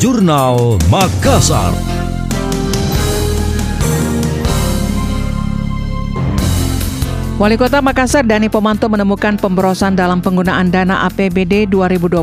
Jurnal Makassar. Wali Kota Makassar Dani Pomanto menemukan pemborosan dalam penggunaan dana APBD 2021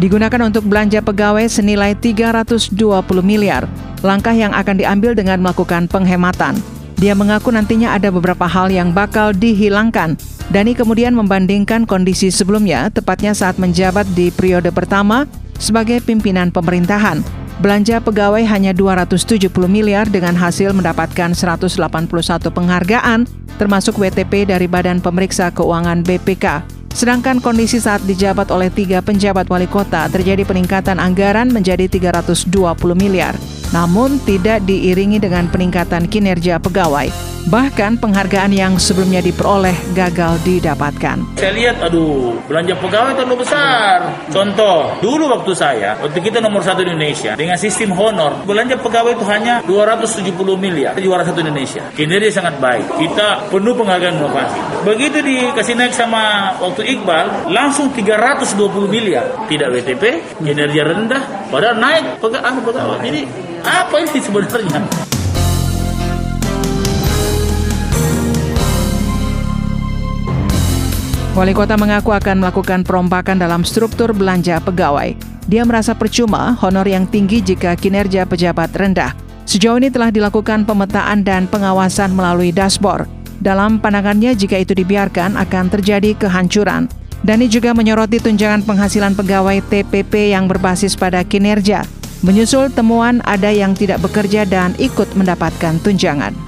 digunakan untuk belanja pegawai senilai 320 miliar. Langkah yang akan diambil dengan melakukan penghematan. Dia mengaku nantinya ada beberapa hal yang bakal dihilangkan. Dani kemudian membandingkan kondisi sebelumnya, tepatnya saat menjabat di periode pertama sebagai pimpinan pemerintahan. Belanja pegawai hanya 270 miliar dengan hasil mendapatkan 181 penghargaan, termasuk WTP dari Badan Pemeriksa Keuangan BPK. Sedangkan kondisi saat dijabat oleh tiga penjabat wali kota terjadi peningkatan anggaran menjadi 320 miliar, namun tidak diiringi dengan peningkatan kinerja pegawai. Bahkan penghargaan yang sebelumnya diperoleh gagal didapatkan. Saya lihat, aduh, belanja pegawai terlalu besar. Contoh, dulu waktu saya, waktu kita nomor satu di Indonesia, dengan sistem honor, belanja pegawai itu hanya 270 miliar. Juara satu Indonesia. Kinerja sangat baik. Kita penuh penghargaan inovasi. Begitu dikasih naik sama waktu Iqbal, langsung 320 miliar. Tidak WTP, kinerja rendah, padahal naik pegawai. Jadi, apa ini sebenarnya? Wali kota mengaku akan melakukan perombakan dalam struktur belanja pegawai. Dia merasa percuma honor yang tinggi jika kinerja pejabat rendah. Sejauh ini telah dilakukan pemetaan dan pengawasan melalui dashboard. Dalam pandangannya jika itu dibiarkan akan terjadi kehancuran. Dani juga menyoroti tunjangan penghasilan pegawai TPP yang berbasis pada kinerja. Menyusul temuan ada yang tidak bekerja dan ikut mendapatkan tunjangan.